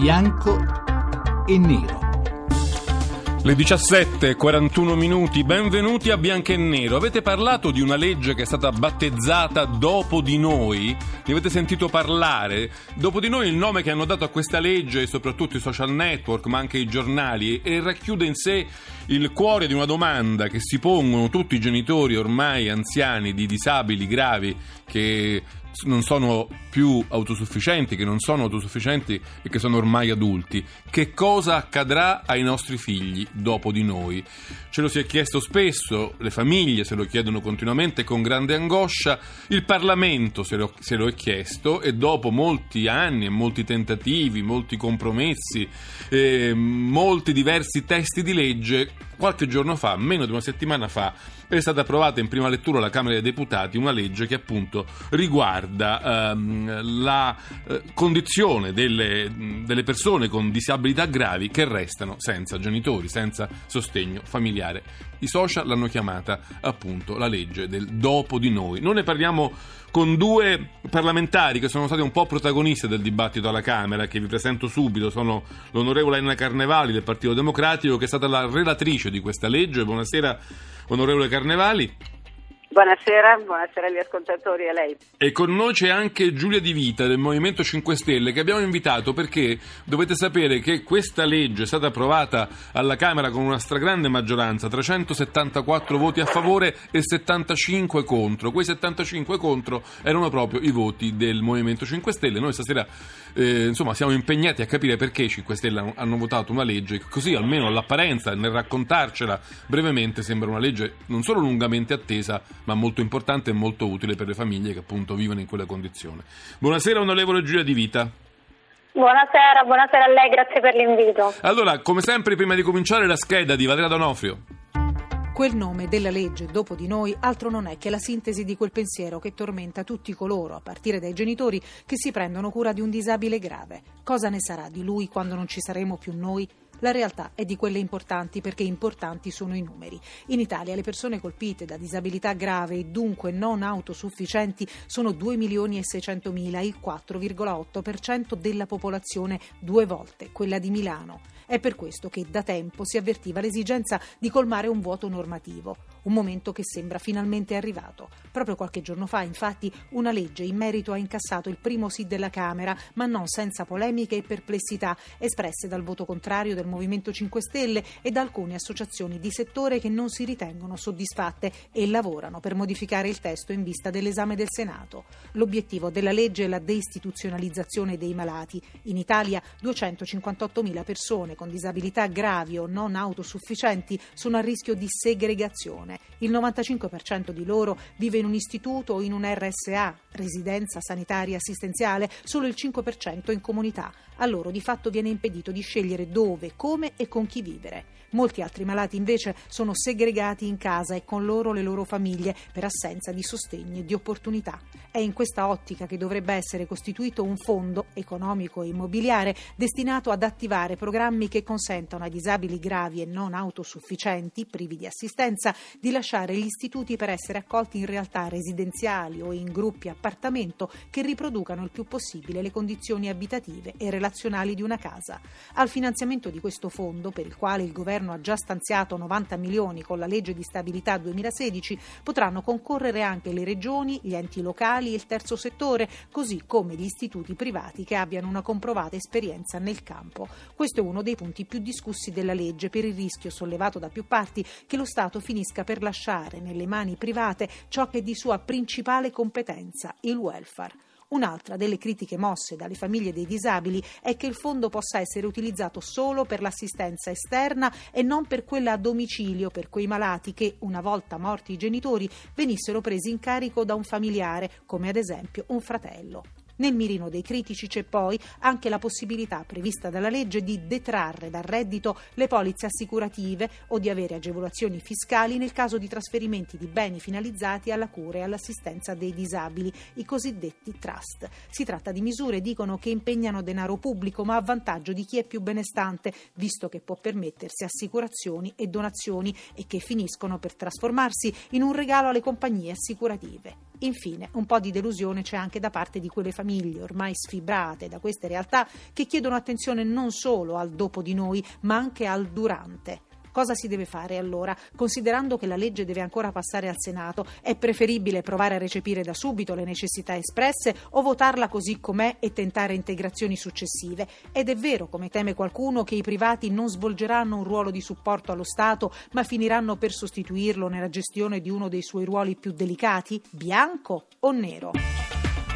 bianco e nero. Le 17:41 minuti, benvenuti a Bianco e Nero. Avete parlato di una legge che è stata battezzata Dopo di noi? Ne avete sentito parlare? Dopo di noi il nome che hanno dato a questa legge, soprattutto i social network, ma anche i giornali, e racchiude in sé il cuore di una domanda che si pongono tutti i genitori ormai anziani di disabili gravi che non sono più autosufficienti, che non sono autosufficienti e che sono ormai adulti. Che cosa accadrà ai nostri figli dopo di noi? Ce lo si è chiesto spesso, le famiglie se lo chiedono continuamente con grande angoscia, il Parlamento se lo, se lo è chiesto e dopo molti anni e molti tentativi, molti compromessi, eh, molti diversi testi di legge, qualche giorno fa, meno di una settimana fa, è stata approvata in prima lettura alla Camera dei Deputati una legge che appunto riguarda ehm, la eh, condizione delle, delle persone con disabilità gravi che restano senza genitori, senza sostegno familiare. I social l'hanno chiamata appunto la legge del dopo di noi. Non ne parliamo con due parlamentari che sono stati un po' protagonisti del dibattito alla Camera, che vi presento subito, sono l'onorevole Anna Carnevali del Partito Democratico, che è stata la relatrice di questa legge. Buonasera, onorevole Carnevali. Buonasera, buonasera agli ascoltatori e a lei. E con noi c'è anche Giulia Di Vita del Movimento 5 Stelle che abbiamo invitato perché dovete sapere che questa legge è stata approvata alla Camera con una stragrande maggioranza, 374 voti a favore e 75 contro. Quei 75 contro erano proprio i voti del Movimento 5 Stelle. Noi stasera eh, insomma siamo impegnati a capire perché i 5 Stelle hanno, votato una legge così almeno all'apparenza nel raccontarcela brevemente sembra una legge non solo lungamente attesa ma molto importante e molto utile per le famiglie che appunto vivono in quella condizione. Buonasera onorevole Giulia Di Vita. Buonasera, buonasera a lei, grazie per l'invito. Allora, come sempre, prima di cominciare la scheda di Valeria Donofrio. Quel nome della legge dopo di noi altro non è che la sintesi di quel pensiero che tormenta tutti coloro, a partire dai genitori, che si prendono cura di un disabile grave. Cosa ne sarà di lui quando non ci saremo più noi? La realtà è di quelle importanti perché importanti sono i numeri. In Italia le persone colpite da disabilità grave e dunque non autosufficienti sono 2 milioni e 600 mila, il 4,8% della popolazione, due volte quella di Milano. È per questo che da tempo si avvertiva l'esigenza di colmare un vuoto normativo, un momento che sembra finalmente arrivato. Proprio qualche giorno fa, infatti, una legge in merito ha incassato il primo sì della Camera, ma non senza polemiche e perplessità espresse dal voto contrario del Movimento 5 Stelle e da alcune associazioni di settore che non si ritengono soddisfatte e lavorano per modificare il testo in vista dell'esame del Senato. L'obiettivo della legge è la deistituzionalizzazione dei malati. In Italia 258.000 persone con disabilità gravi o non autosufficienti sono a rischio di segregazione. Il 95% di loro vive in un istituto o in un RSA, residenza sanitaria assistenziale, solo il 5% in comunità. A loro di fatto viene impedito di scegliere dove, come e con chi vivere. Molti altri malati invece sono segregati in casa e con loro le loro famiglie per assenza di sostegno e di opportunità. È in questa ottica che dovrebbe essere costituito un fondo economico e immobiliare destinato ad attivare programmi che consentano ai disabili gravi e non autosufficienti, privi di assistenza, di lasciare gli istituti per essere accolti in realtà residenziali o in gruppi appartamento che riproducano il più possibile le condizioni abitative e relazionali di una casa. Al finanziamento di questo fondo, per il quale il governo ha già stanziato 90 milioni con la legge di stabilità 2016, potranno concorrere anche le regioni, gli enti locali e il terzo settore, così come gli istituti privati che abbiano una comprovata esperienza nel campo. Questo è uno dei punti più discussi della legge per il rischio sollevato da più parti che lo Stato finisca per lasciare nelle mani private ciò che è di sua principale competenza, il welfare. Un'altra delle critiche mosse dalle famiglie dei disabili è che il fondo possa essere utilizzato solo per l'assistenza esterna e non per quella a domicilio per quei malati che, una volta morti i genitori, venissero presi in carico da un familiare, come ad esempio un fratello. Nel mirino dei critici c'è poi anche la possibilità prevista dalla legge di detrarre dal reddito le polizze assicurative o di avere agevolazioni fiscali nel caso di trasferimenti di beni finalizzati alla cura e all'assistenza dei disabili, i cosiddetti trust. Si tratta di misure, dicono, che impegnano denaro pubblico ma a vantaggio di chi è più benestante, visto che può permettersi assicurazioni e donazioni e che finiscono per trasformarsi in un regalo alle compagnie assicurative. Infine, un po' di delusione c'è anche da parte di quelle famiglie ormai sfibrate da queste realtà che chiedono attenzione non solo al dopo di noi, ma anche al durante. Cosa si deve fare allora? Considerando che la legge deve ancora passare al Senato, è preferibile provare a recepire da subito le necessità espresse o votarla così com'è e tentare integrazioni successive? Ed è vero, come teme qualcuno, che i privati non svolgeranno un ruolo di supporto allo Stato, ma finiranno per sostituirlo nella gestione di uno dei suoi ruoli più delicati? Bianco o nero?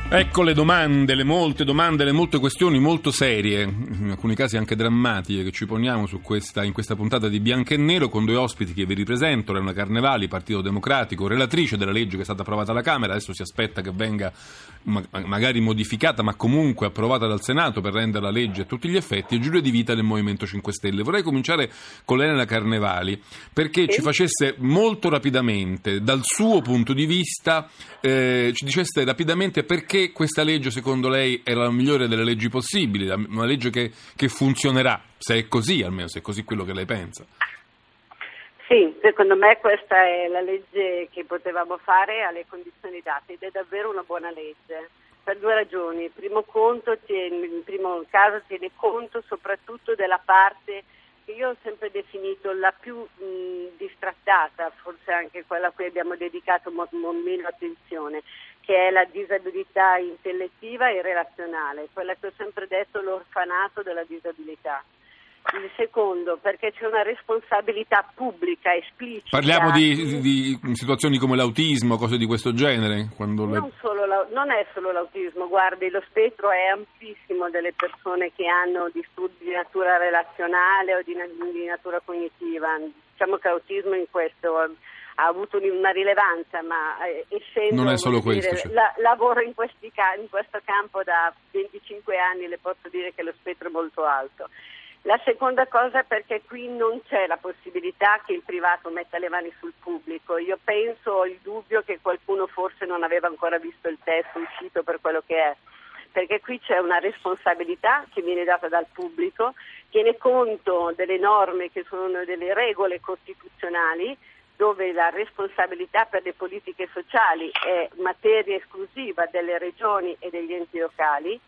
Ecco le domande, le molte domande, le molte questioni molto serie, in alcuni casi anche drammatiche, che ci poniamo questa, in questa puntata di Bianco e Nero con due ospiti che vi ripresento, Elena Carnevali, Partito Democratico, relatrice della legge che è stata approvata alla Camera, adesso si aspetta che venga magari modificata ma comunque approvata dal Senato per rendere la legge a tutti gli effetti, e Giulio Di Vita del Movimento 5 Stelle. Vorrei cominciare con Elena Carnevali perché ci facesse molto rapidamente, dal suo punto di vista, eh, ci dicesse rapidamente perché questa legge secondo lei è la migliore delle leggi possibili, una legge che, che funzionerà, se è così almeno, se è così quello che lei pensa. Sì, secondo me questa è la legge che potevamo fare alle condizioni date ed è davvero una buona legge per due ragioni. Primo, conto in primo caso tiene conto soprattutto della parte che io ho sempre definito la più mh, distrattata, forse anche quella a cui abbiamo dedicato mo- mo- meno attenzione, che è la disabilità intellettiva e relazionale, quella che ho sempre detto l'orfanato della disabilità. Il secondo, perché c'è una responsabilità pubblica esplicita. Parliamo di, di situazioni come l'autismo, cose di questo genere? Non, le... solo, non, è solo l'autismo, guardi, lo spettro è amplissimo delle persone che hanno disturbi di natura relazionale o di, di natura cognitiva. Diciamo che l'autismo in questo ha avuto una rilevanza, ma eh, essendo non è solo dire, questo, cioè. la, lavoro in, questi, in questo campo da 25 anni, le posso dire che lo spettro è molto alto. La seconda cosa è perché qui non c'è la possibilità che il privato metta le mani sul pubblico. Io penso, ho il dubbio che qualcuno forse non aveva ancora visto il testo uscito per quello che è, perché qui c'è una responsabilità che viene data dal pubblico, tiene conto delle norme che sono delle regole costituzionali dove la responsabilità per le politiche sociali è materia esclusiva delle regioni e degli enti locali,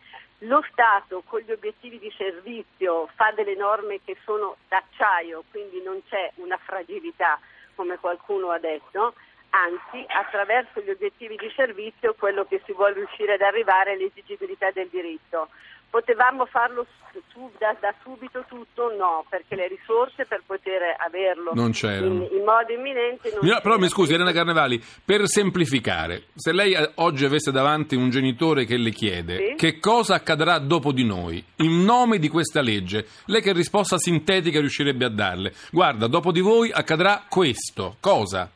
lo Stato con gli obiettivi di servizio fa delle norme che sono d'acciaio, quindi non c'è una fragilità come qualcuno ha detto, anzi attraverso gli obiettivi di servizio quello che si vuole riuscire ad arrivare è l'esigibilità del diritto. Potevamo farlo su, da, da, subito tutto? No, perché le risorse per poter averlo in, in, modo imminente non no, Però mi scusi, Elena Carnevali, per semplificare, se lei eh, oggi avesse davanti un genitore che le chiede sì? che cosa accadrà dopo di noi, in nome di questa legge, lei che risposta sintetica riuscirebbe a darle? Guarda, dopo di voi accadrà questo, cosa?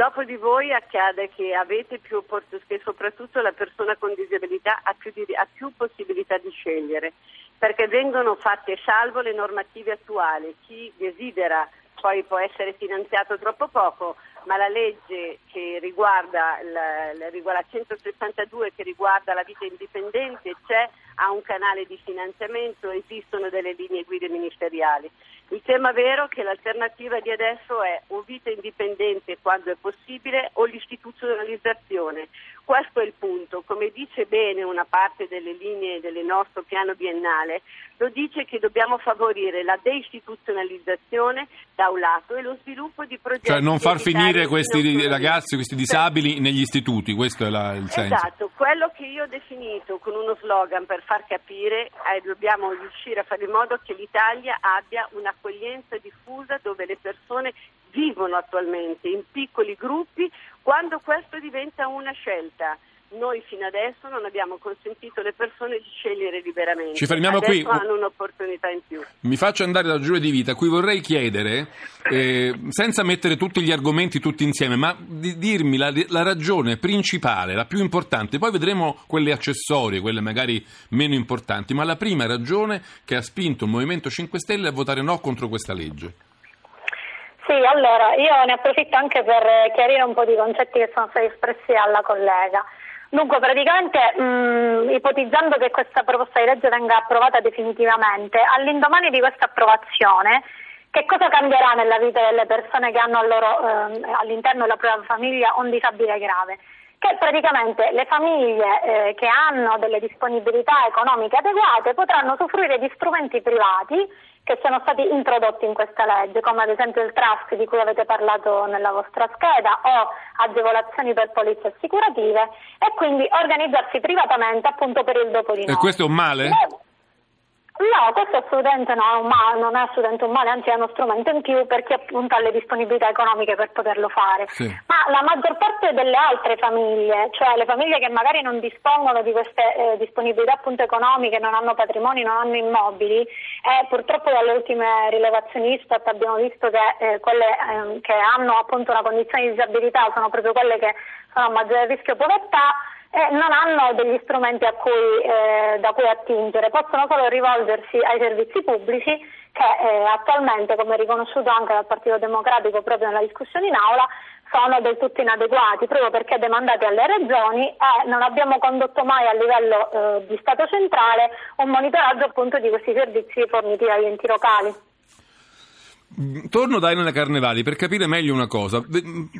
Dopo di voi accade che avete più opportunità, che soprattutto la persona con disabilità ha più, ha più possibilità di scegliere, perché vengono fatte salvo le normative attuali. Chi desidera poi può essere finanziato troppo poco, ma la legge che riguarda la, la 162 che riguarda la vita indipendente c'è, ha un canale di finanziamento, esistono delle linee guida ministeriali. Il tema vero è che l'alternativa di adesso è o vita indipendente quando è possibile o l'istituzionalizzazione. Questo è il punto. Come dice bene una parte delle linee del nostro piano biennale, lo dice che dobbiamo favorire la deistituzionalizzazione da un lato e lo sviluppo di progetti. Cioè non far finire questi ragazzi, questi disabili negli istituti, questo è la, il senso. Esatto, quello che io ho definito con uno slogan per far capire è dobbiamo riuscire a fare in modo che l'Italia abbia un'accoglienza diffusa dove le persone vivono attualmente in piccoli gruppi. Quando questo diventa una scelta noi fino adesso non abbiamo consentito alle persone di scegliere liberamente. Ci fermiamo adesso qui. hanno un'opportunità in più. Mi faccio andare da Giulio Di Vita, a cui vorrei chiedere, eh, senza mettere tutti gli argomenti tutti insieme, ma di dirmi la, la, ragione principale, la più importante, poi vedremo quelle accessorie, quelle magari meno importanti, ma la prima ragione che ha spinto il Movimento 5 Stelle a votare no contro questa legge. Sì, allora io ne approfitto anche per chiarire un po' di concetti che sono stati espressi alla collega. Dunque, praticamente, mh, ipotizzando che questa proposta di legge venga approvata definitivamente, all'indomani di questa approvazione, che cosa cambierà nella vita delle persone che hanno loro, eh, all'interno della propria famiglia un disabile grave? che praticamente le famiglie eh, che hanno delle disponibilità economiche adeguate potranno usufruire di strumenti privati che sono stati introdotti in questa legge, come ad esempio il trust di cui avete parlato nella vostra scheda o agevolazioni per polizze assicurative e quindi organizzarsi privatamente appunto per il dopo di noi. E questo è un male? Beh, No, questo assolutamente no, male, non è assolutamente un male, anzi è uno strumento in più per chi appunto ha le disponibilità economiche per poterlo fare. Sì. Ma la maggior parte delle altre famiglie, cioè le famiglie che magari non dispongono di queste eh, disponibilità appunto economiche, non hanno patrimoni, non hanno immobili, e purtroppo dalle ultime rilevazioni Istat abbiamo visto che eh, quelle eh, che hanno appunto una condizione di disabilità sono proprio quelle che sono a maggiore rischio povertà eh, non hanno degli strumenti cui, eh, da cui attingere, possono solo rivolgersi ai servizi pubblici che eh, attualmente, come riconosciuto anche dal Partito Democratico proprio nella discussione in aula, sono del tutto inadeguati proprio perché demandati alle regioni e non abbiamo condotto mai a livello eh, di Stato centrale un monitoraggio appunto di questi servizi forniti dagli enti locali. Torno da Elena Carnevali per capire meglio una cosa.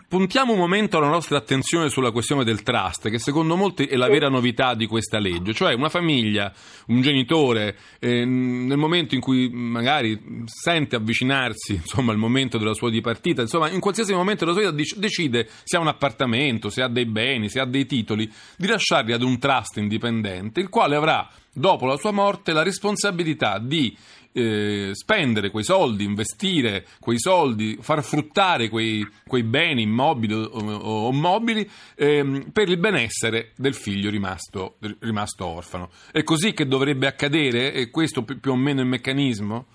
Puntiamo un momento la nostra attenzione sulla questione del trust, che secondo molti è la vera novità di questa legge, cioè una famiglia, un genitore, eh, nel momento in cui magari sente avvicinarsi insomma, il momento della sua dipartita, insomma, in qualsiasi momento della sua vita decide se ha un appartamento, se ha dei beni, se ha dei titoli, di lasciarli ad un trust indipendente, il quale avrà dopo la sua morte la responsabilità di eh, spendere quei soldi, investire quei soldi, far fruttare quei, quei beni immobili o, o, mobili ehm, per il benessere del figlio rimasto, rimasto, orfano. È così che dovrebbe accadere? È questo più, più o meno il meccanismo?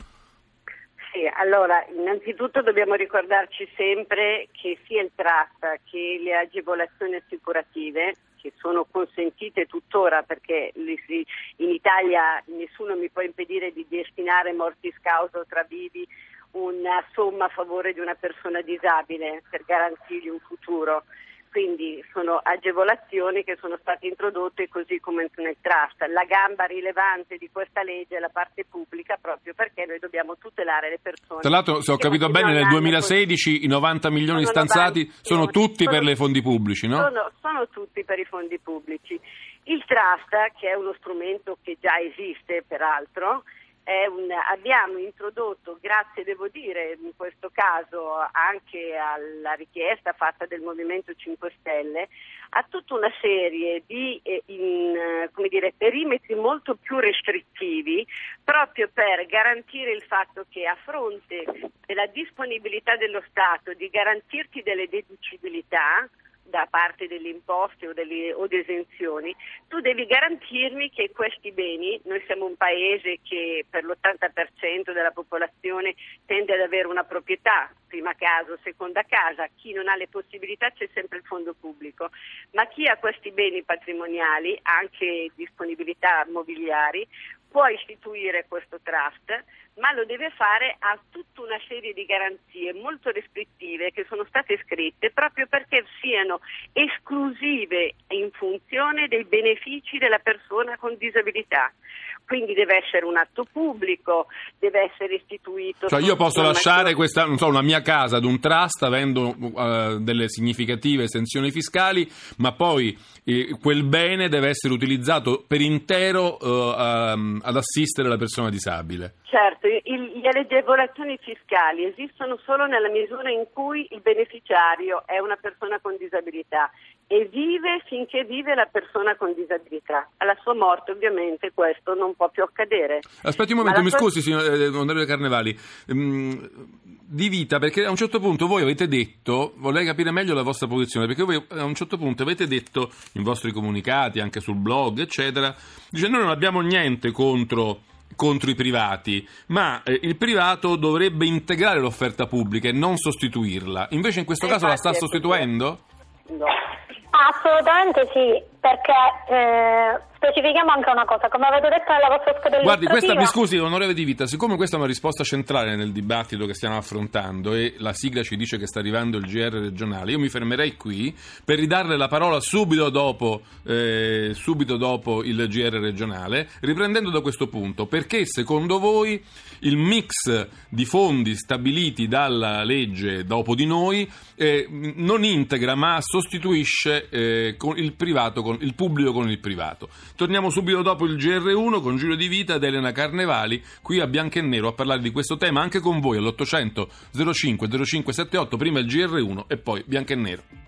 Sì, allora innanzitutto dobbiamo ricordarci sempre che sia il trust che le agevolazioni assicurative che sono consentite tuttora perché in Italia nessuno mi può impedire di destinare mortis causa o tra vivi una somma a favore di una persona disabile per garantirgli un futuro quindi sono agevolazioni che sono state introdotte così come nel trust. La gamba rilevante di questa legge è la parte pubblica proprio perché noi dobbiamo tutelare le persone. Tra l'altro, se ho capito bene, nel 2016 i 90 milioni sono stanziati sono tutti sono, per i fondi pubblici, no? Sono, sono tutti per i fondi pubblici. Il trust, che è uno strumento che già esiste peraltro, un, abbiamo introdotto, grazie devo dire in questo caso anche alla richiesta fatta del Movimento 5 Stelle, a tutta una serie di eh, in, dire, perimetri molto più restrittivi proprio per garantire il fatto che a fronte della disponibilità dello Stato di garantirti delle deducibilità, da parte delle imposte o, delle, o esenzioni, tu devi garantirmi che questi beni, noi siamo un paese che per l'80% della popolazione tende ad avere una proprietà, prima casa, seconda casa, chi non ha le possibilità c'è sempre il fondo pubblico, ma chi ha questi beni patrimoniali, anche disponibilità mobiliari, può istituire questo trust ma lo deve fare a tutta una serie di garanzie molto restrittive che sono state scritte proprio perché siano esclusive in funzione dei benefici della persona con disabilità. Quindi deve essere un atto pubblico, deve essere istituito. Cioè io posso lasciare questa, so, una mia casa ad un trust avendo uh, delle significative estensioni fiscali, ma poi eh, quel bene deve essere utilizzato per intero uh, um, ad assistere la persona disabile. Certo, il, le agevolazioni fiscali esistono solo nella misura in cui il beneficiario è una persona con disabilità e vive finché vive la persona con disabilità. Alla sua morte ovviamente questo non può più accadere. Aspetti un momento, mi sua... scusi signor eh, onorevole Carnevali, mm, di vita perché a un certo punto voi avete detto, vorrei capire meglio la vostra posizione, perché voi a un certo punto avete detto in vostri comunicati, anche sul blog eccetera, dice noi non abbiamo niente contro contro i privati, ma eh, il privato dovrebbe integrare l'offerta pubblica e non sostituirla. Invece in questo eh, caso la sta sostituendo? No. Assolutamente sì, perché eh, specifichiamo anche una cosa, come avete detto nella vostra scheda Guardi, questa mi scusi, onorevole Di Vita, siccome questa è una risposta centrale nel dibattito che stiamo affrontando e la sigla ci dice che sta arrivando il GR regionale, io mi fermerei qui per ridarle la parola subito dopo, eh, subito dopo il GR regionale, riprendendo da questo punto, perché secondo voi il mix di fondi stabiliti dalla legge dopo di noi eh, non integra ma sostituisce eh, con il, privato con, il pubblico con il privato. Torniamo subito dopo il GR1 con Giulio Di Vita ed Elena Carnevali qui a Bianco e Nero a parlare di questo tema anche con voi all'800 05 0578 prima il GR1 e poi Bianco e Nero.